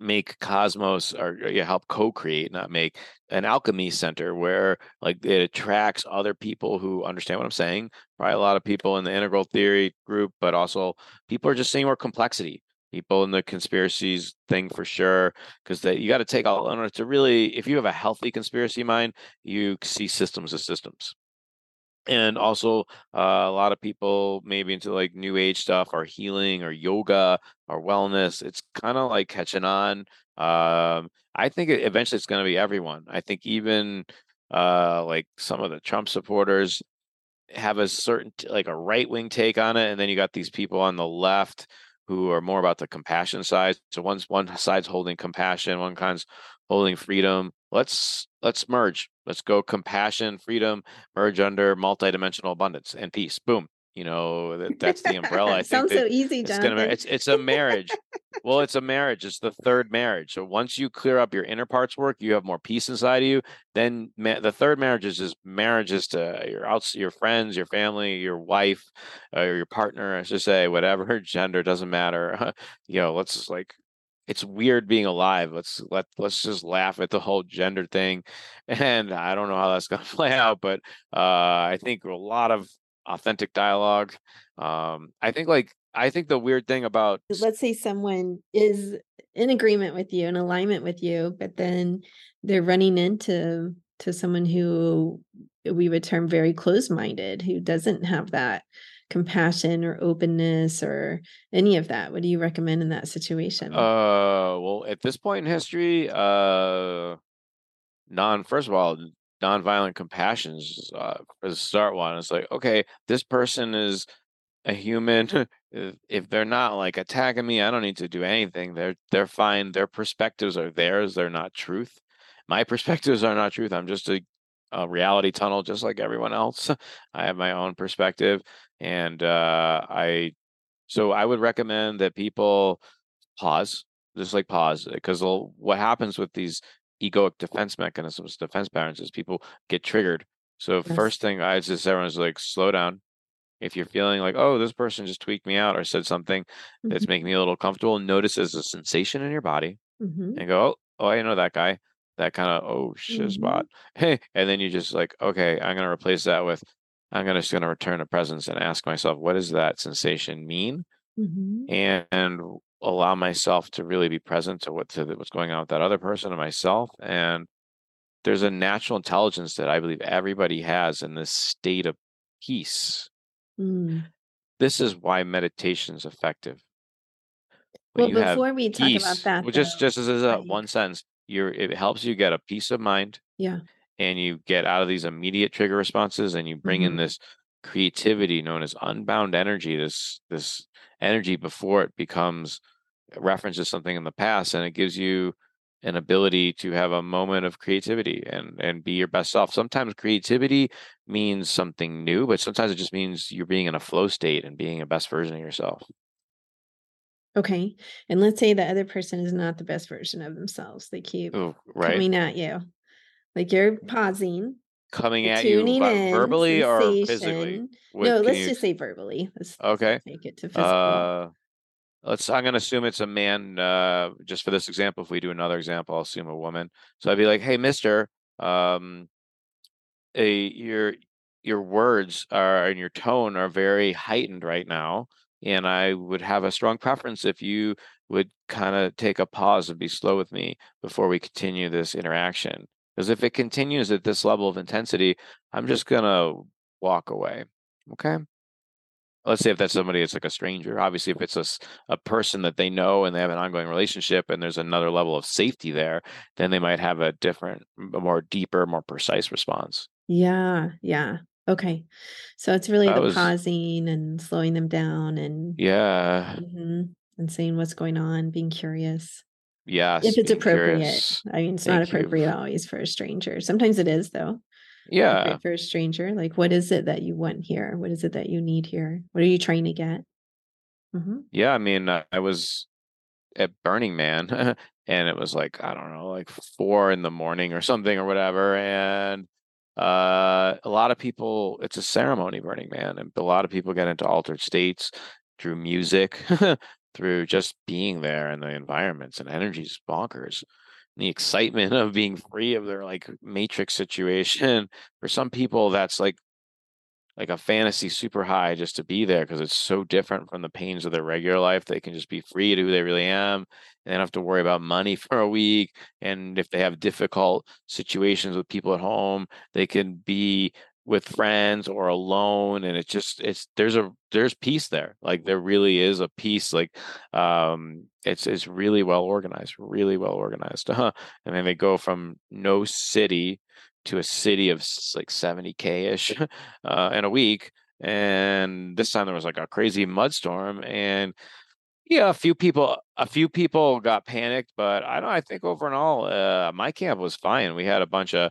make Cosmos or yeah, help co-create, not make an alchemy center where like it attracts other people who understand what I'm saying. Probably a lot of people in the integral theory group, but also people are just seeing more complexity. People in the conspiracies thing for sure, because that you got to take all in order to really, if you have a healthy conspiracy mind, you see systems as systems and also uh, a lot of people maybe into like new age stuff or healing or yoga or wellness it's kind of like catching on um, i think eventually it's going to be everyone. I think even uh, like some of the trump supporters have a certain like a right wing take on it and then you got these people on the left who are more about the compassion side. So one's one side's holding compassion one kind's holding freedom let's let's merge. Let's go compassion freedom merge under multidimensional abundance and peace. Boom. You know that, that's the umbrella. I think sounds so easy it's, gonna, it's, it's a marriage. Well it's a marriage. It's the third marriage. So once you clear up your inner parts work you have more peace inside of you then ma- the third marriage is just marriages to your outs your friends your family your wife uh, or your partner i should say whatever gender doesn't matter. You know let's just like it's weird being alive. Let's let let's just laugh at the whole gender thing, and I don't know how that's going to play out, but uh, I think a lot of authentic dialogue. Um, I think like I think the weird thing about let's say someone is in agreement with you, in alignment with you, but then they're running into to someone who we would term very closed-minded, who doesn't have that compassion or openness or any of that? What do you recommend in that situation? Uh, well, at this point in history, uh, non. First of all, nonviolent compassion is uh, the start one. It's like, okay, this person is a human. if they're not like attacking me, I don't need to do anything. They're they're fine. Their perspectives are theirs. They're not truth. My perspectives are not truth. I'm just a a reality tunnel just like everyone else. I have my own perspective, and uh, I so I would recommend that people pause, just like pause, because what happens with these egoic defense mechanisms, defense patterns, is people get triggered. So yes. first thing I just everyone's like slow down. If you're feeling like, oh, this person just tweaked me out or said something mm-hmm. that's making me a little comfortable, notice as a sensation in your body mm-hmm. and go, oh, oh, I know that guy that kind of oh shiz bot hey and then you just like okay i'm going to replace that with i'm gonna, just going to return a presence and ask myself what does that sensation mean mm-hmm. and, and allow myself to really be present to what to what's going on with that other person and myself and there's a natural intelligence that i believe everybody has in this state of peace mm. this is why meditation is effective when well before we talk about that well, just just as a one sentence you're it helps you get a peace of mind yeah and you get out of these immediate trigger responses and you bring mm-hmm. in this creativity known as unbound energy this this energy before it becomes references something in the past and it gives you an ability to have a moment of creativity and and be your best self sometimes creativity means something new but sometimes it just means you're being in a flow state and being a best version of yourself okay and let's say the other person is not the best version of themselves they keep Ooh, right. coming at you like you're pausing coming at you in, verbally or physically? no let's you... just say verbally let's okay. take it to physical. Uh, let's i'm going to assume it's a man uh, just for this example if we do another example i'll assume a woman. So i'd be like hey mister um a your your words are and your tone are very heightened right now and i would have a strong preference if you would kind of take a pause and be slow with me before we continue this interaction because if it continues at this level of intensity i'm just going to walk away okay? Let's say if that's somebody it's like a stranger obviously if it's a, a person that they know and they have an ongoing relationship and there's another level of safety there then they might have a different a more deeper more precise response. Yeah yeah okay. So it's really that the was, pausing and slowing them down and yeah. Mm-hmm, and seeing what's going on being curious yes if it's appropriate. curious. i mean it's Thank not appropriate you. always for a stranger. Sometimes it is though. Yeah. for a stranger. Like what is it that you want here? What is it that you need here? What are you trying to get? Mm-hmm. yeah i mean i was at burning man and it was like i don't know like four in the morning or something or whatever and uh a lot of people it's a ceremony burning man and a lot of people get into altered states through music through just being there and the environments and energies bonkers. The excitement of being free of their like matrix situation for some people that's like like a fantasy super high just to be there because it's so different from the pains of their regular life. They can just be free to who they really am and they don't have to worry about money for a week and if they have difficult situations with people at home they can be with friends or alone and it's just it's there's a there's peace there like there really is a peace like um it's it's really well organized really well organized uh-huh. and then they go from no city to a city of like 70k ish uh, in a week and this time there was like a crazy mudstorm and yeah a few people a few people got panicked but i don't i think overall uh, my camp was fine we had a bunch of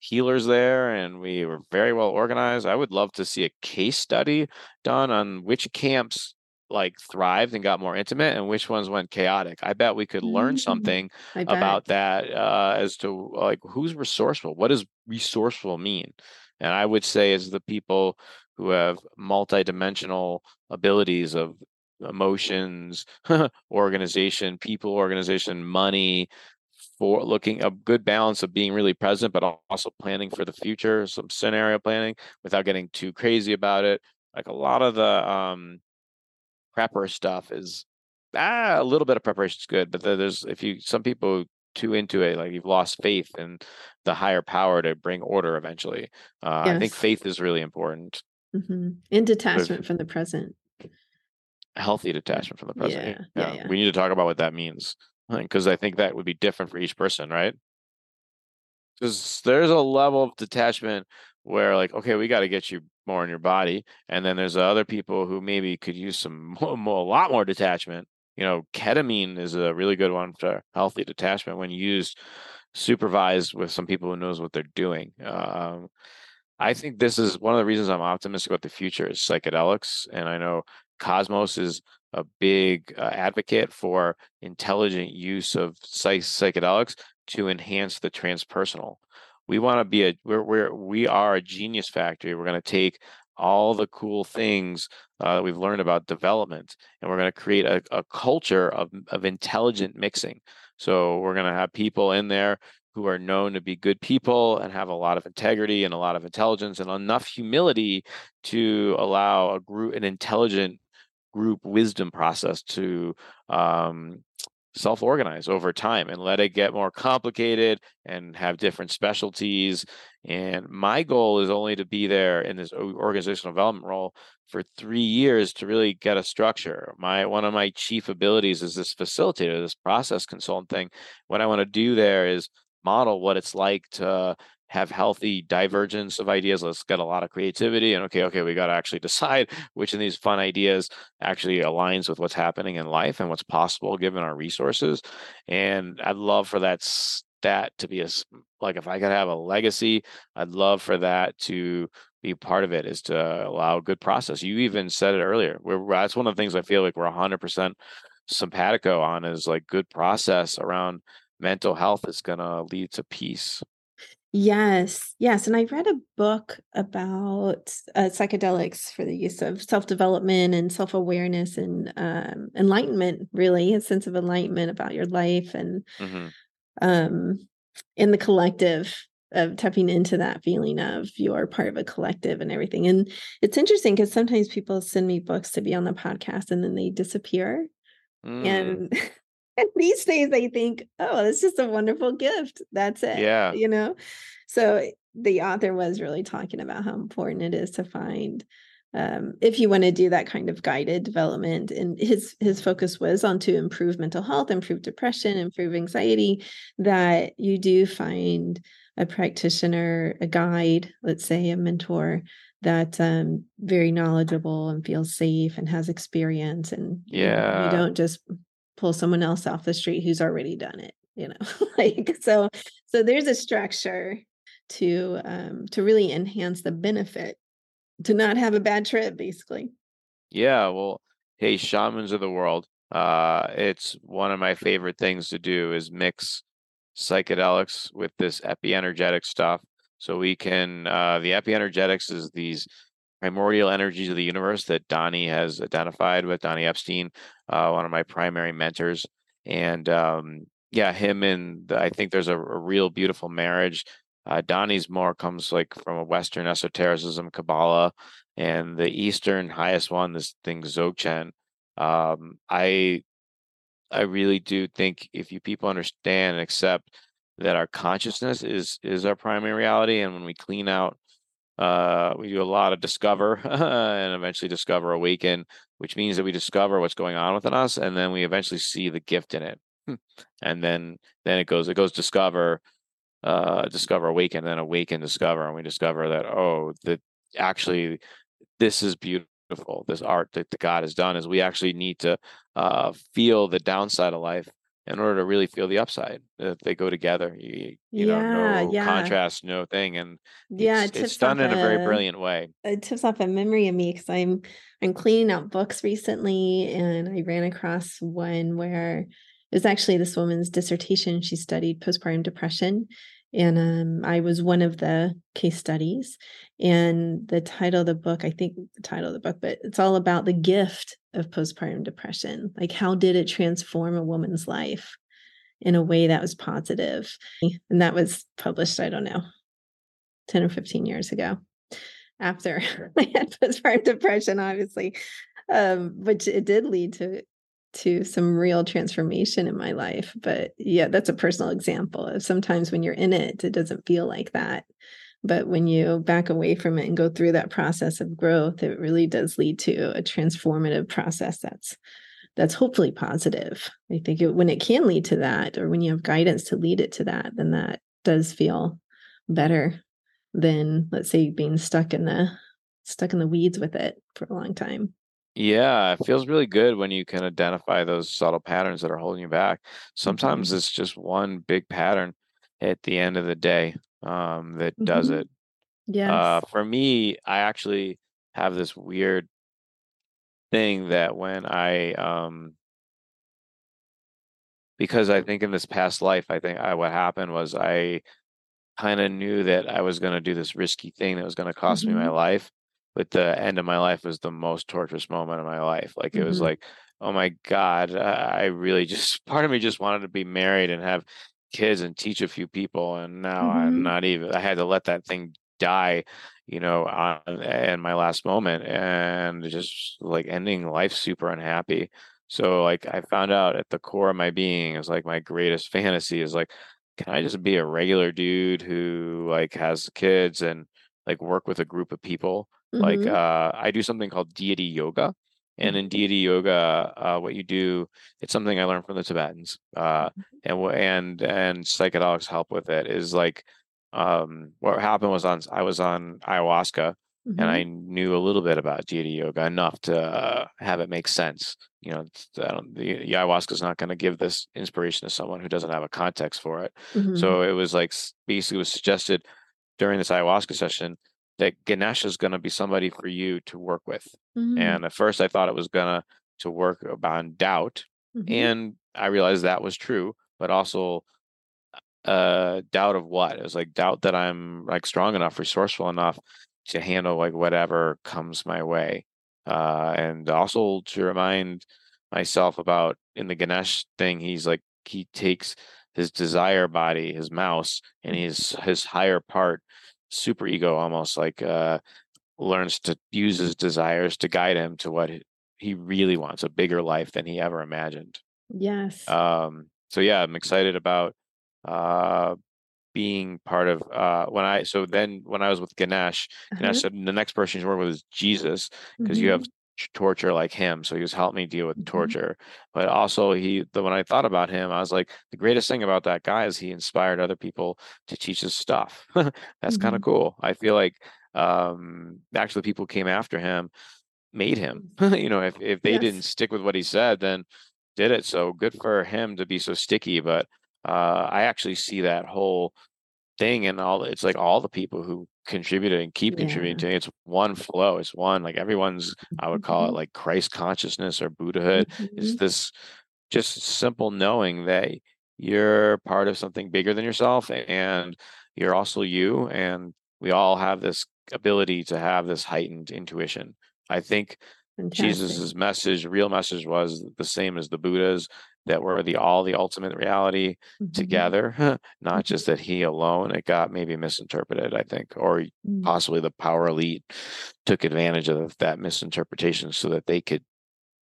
healers there and we were very well organized. I would love to see a case study done on which camps like thrived and got more intimate and which ones went chaotic. I bet we could learn mm-hmm. something about that uh, as to like who's resourceful. What does resourceful mean? And I would say is the people who have multidimensional abilities of emotions, organization, people organization, money, for looking a good balance of being really present, but also planning for the future, some scenario planning without getting too crazy about it. Like a lot of the um, prepper stuff is ah, a little bit of preparation is good, but there's if you some people too into it, like you've lost faith in the higher power to bring order eventually. Uh, yes. I think faith is really important. Mm-hmm. And detachment from the present. Healthy detachment from the present. Yeah, yeah. yeah, We need to talk about what that means because I think that would be different for each person, right? Because there's a level of detachment where, like, okay, we got to get you more in your body, and then there's other people who maybe could use some more, more, a lot more detachment. You know, ketamine is a really good one for healthy detachment when used supervised with some people who knows what they're doing. Um, I think this is one of the reasons I'm optimistic about the future is psychedelics, and I know Cosmos is a big uh, advocate for intelligent use of psych- psychedelics to enhance the transpersonal. We want to be a we're, we're we are a genius factory. We're going to take all the cool things uh, that we've learned about development, and we're going to create a, a culture of of intelligent mixing. So we're going to have people in there who are known to be good people and have a lot of integrity and a lot of intelligence and enough humility to allow a group an intelligent group wisdom process to um, self organize over time and let it get more complicated and have different specialties. And my goal is only to be there in this organizational development role for three years to really get a structure. My one of my chief abilities is this facilitator, this process consultant thing. What I want to do there is model what it's like to have healthy divergence of ideas. Let's get a lot of creativity and okay, okay, we got to actually decide which of these fun ideas actually aligns with what's happening in life and what's possible given our resources. And I'd love for that stat to be a like if I could have a legacy, I'd love for that to be part of it is to allow good process. You even said it earlier. We're, that's one of the things I feel like we're 100% simpatico on is like good process around mental health is going to lead to peace. Yes, yes. And I read a book about uh, psychedelics for the use of self development and self awareness and um, enlightenment, really, a sense of enlightenment about your life and mm-hmm. um, in the collective of tapping into that feeling of you're part of a collective and everything. And it's interesting because sometimes people send me books to be on the podcast and then they disappear. Mm. And and these days I think, oh, it's just a wonderful gift. That's it. Yeah. You know? So the author was really talking about how important it is to find um, if you want to do that kind of guided development and his his focus was on to improve mental health improve depression improve anxiety that you do find a practitioner a guide let's say a mentor that's um very knowledgeable and feels safe and has experience and yeah you, you don't just pull someone else off the street who's already done it you know? Like so so there's a structure to um to really enhance the benefit to not have a bad trip basically. Yeah well hey shamans of the world uh it's one of my favorite things to do is mix psychedelics with this epienergetic stuff. So we can uh the epienergetics is these primordial energies of the universe that Donny has identified with Donny Epstein, uh, one of my primary mentors. And um, yeah, him and I think there's a, a, real beautiful marriage. Uh, Donny's more comes like from a Western esotericism, Kabbalah, and the Eastern highest one, this thing Dzogchen. Um, I I really do think if you people understand and accept that our consciousness is is our primary reality, and when we clean out uh, we do a lot of discover and eventually discover awaken, which means that we discover what's going on within us, and then we eventually see the gift in it, and then then it goes it goes discover, uh, discover awaken, then awaken discover, and we discover that oh that actually this is beautiful. This art that the God has done is we actually need to uh, feel the downside of life in order to really feel the upside. that they go together, you, you yeah, know, no yeah. contrast, no thing, and yeah, it's, it it's done in a, a, very brilliant way. It tips off a memory of me because I'm I'm cleaning out books recently, and I ran across one where it was actually this woman's dissertation. She studied postpartum depression, and um, I was one of the case studies. And the title of the book, I think the title of the book, but it's all about the gift of postpartum depression. Like, how did it transform a woman's life in a way that was positive? And that was published, I don't know, 10 or 15 years ago after I had postpartum depression, obviously. Um, which it did lead to to some real transformation in my life. But yeah, that's a personal example. of Sometimes when you're in it, it doesn't feel like that. But when you back away from it and go through that process of growth, it really does lead to a transformative process that's that's hopefully positive. I think it, when it can lead to that, or when you have guidance to lead it to that, then that does feel better than let's say being stuck in the stuck in the weeds with it for a long time. Yeah, it feels really good when you can identify those subtle patterns that are holding you back. Sometimes mm-hmm. it's just one big pattern at the end of the day um, that mm-hmm. does it. Yeah. Uh, for me, I actually have this weird thing that when I, um, because I think in this past life, I think I, what happened was I kind of knew that I was going to do this risky thing that was going to cost mm-hmm. me my mm-hmm. life but the end of my life was the most torturous moment of my life. Like it mm-hmm. was like, oh my God, I really just part of me just wanted to be married and have kids and teach a few people. And now mm-hmm. I'm not even I had to let that thing die, you know, on in my last moment and just like ending life super unhappy. So like I found out at the core of my being is like my greatest fantasy is like, can I just be a regular dude who like has kids and like work with a group of people? Like Mhm. uh I do something called deity yoga. And in deity yoga, uh, what you do, it's something I learned from the Tibetans. Uh, Mhm. and and and psychedelics help with it is like um what happened was on I was on ayahuasca and I knew a little bit about deity yoga enough to uh, have it make sense. You know, I don't, the, the ayahuasca is not going to give this inspiration to someone who doesn't have a context for it. Mhm. So it was like basically was suggested during this ayahuasca session that Ganesh is going to be somebody for you to work with. Mhm. And at first, I thought it was gonna to work on doubt, Mhm. and I realized that was true, but also uh doubt of what? It was like doubt that I'm like strong enough, resourceful enough to handle like whatever comes my way. Uh and also to remind myself about in the Ganesh thing, he's like he takes his desire body, his mouse, and his his higher part, super ego almost like uh learns to use his desires to guide him to what he- really wants, a bigger life than he ever imagined. Yes. Um, so yeah, I'm excited about uh being part of uh when I so then when I was with Ganesh, Ganesh Uh-huh. said the next person he's working with is Jesus because you have Mhm. t- torture like him. So he was helping me deal with Mhm. torture. But also he the when I thought about him, I was like, the greatest thing about that guy is he inspired other people to teach his stuff. That's kind of cool. I feel like um actually people came after him made him. you know, if if they didn't stick with what he said, then did it. So good for him to be so sticky. But uh, I actually see that whole thing and all. It's like all the people who contributed and keep contributing to it. It's one flow. It's one like everyone's. I would call it Mhm. like Christ consciousness or Buddhahood. Is Mhm. this just simple knowing that you're part of something bigger than yourself and you're also you and we all have this ability to have this heightened intuition i think Fantastic. jesus's message real message was the same as the buddha's that we're the all the ultimate reality Mhm. together not Mhm. just that he alone it got maybe misinterpreted i think or Mm. possibly the power elite took advantage of that misinterpretation so that they could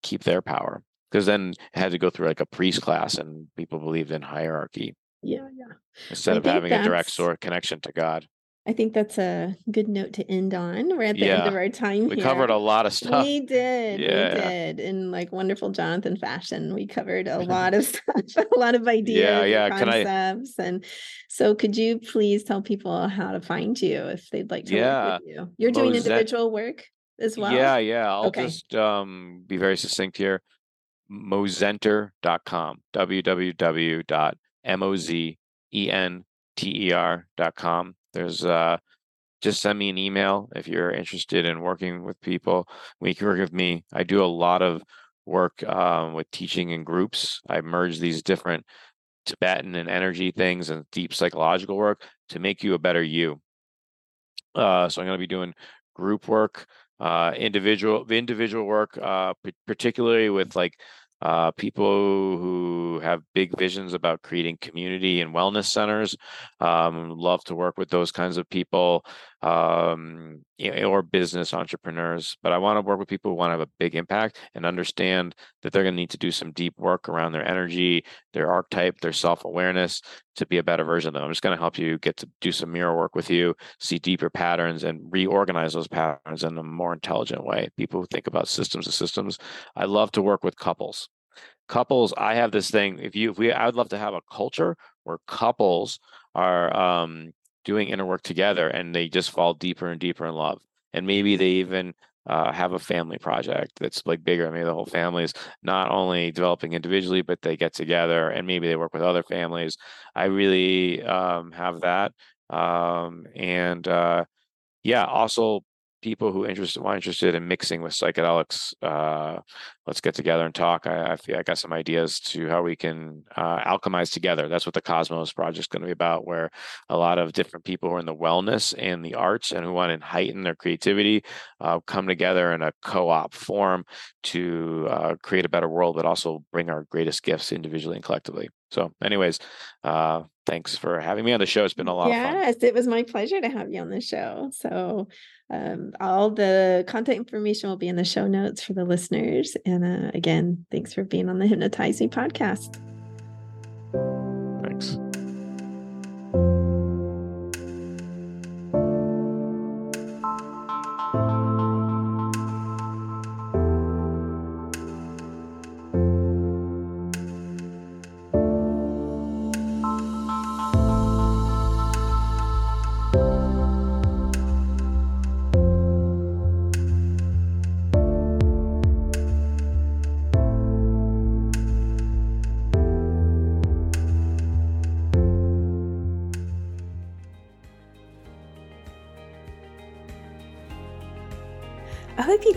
keep their power because then it had to go through like a priest class and people believed in hierarchy Yeah, yeah. instead I of having a direct sort of connection to God. I think that's a good note to end on. We're at the end of our time here. we covered a lot of stuff. We did, Yeah, yeah, did. In like wonderful Jonathan fashion. We covered a lot of stuff, a lot of yeah, ideas and yeah. Can I? concepts. And so could you please tell people how to find you if they'd like to work Yeah, with you? You're doing Mozet. individual work as well? Yeah, yeah. I'll Okay. just um be very succinct here. Mozenter.com. www.mozenter.com. There's uh just send me an email if you're interested in working with people. We can work with me. I do a lot of work um, with teaching in groups. I merge these different Tibetan and energy things and deep psychological work to make you a better you. Uh, so I'm going to be doing group work, uh, individual the individual work, uh, p- particularly with like uh, people who have big visions about creating community and wellness centers. Um, love to work with those kinds of people um, or business entrepreneurs. But I want to work with people who want to have a big impact and understand that they're going to need to do some deep work around their energy, their archetype, their self awareness to be a better version of them. I'm just going to help you get to do some mirror work with you, see deeper patterns, and reorganize those patterns in a more intelligent way. People who think about systems of systems. I love to work with couples. Couples, I have this thing. If you, if we, I would love to have a culture where couples are um, doing inner work together and they just fall deeper and deeper in love. And maybe they even uh, have a family project that's like bigger. Maybe the whole family is not only developing individually, but they get together and maybe they work with other families. I really um, have that. Um, and uh, yeah, also people who interested are interested in mixing with psychedelics. Uh, let's get together and talk. I, I feel I got some ideas to how we can uh, alchemize together. That's what the Cosmos project is going to be about, where a lot of different people who are in the wellness and the arts and who want to heighten their creativity uh, come together in a co-op form to uh, create a better world, but also bring our greatest gifts individually and collectively. So, anyways, uh, thanks for having me on the show. It's been a lot yes. It was my pleasure to have you on the show. So, um, all the contact information will be in the show notes for the listeners. And uh, again, thanks for being on the Hypnotize Me podcast.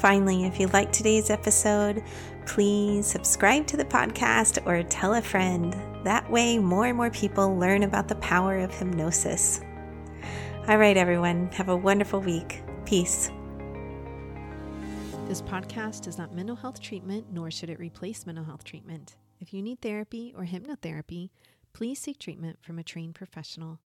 Finally, if you liked today's episode, please subscribe to the podcast or tell a friend. That way, more and more people learn about the power of hypnosis. All right, everyone, have a wonderful week. Peace. This podcast is not mental health treatment, nor should it replace mental health treatment. If you need therapy or hypnotherapy, please seek treatment from a trained professional.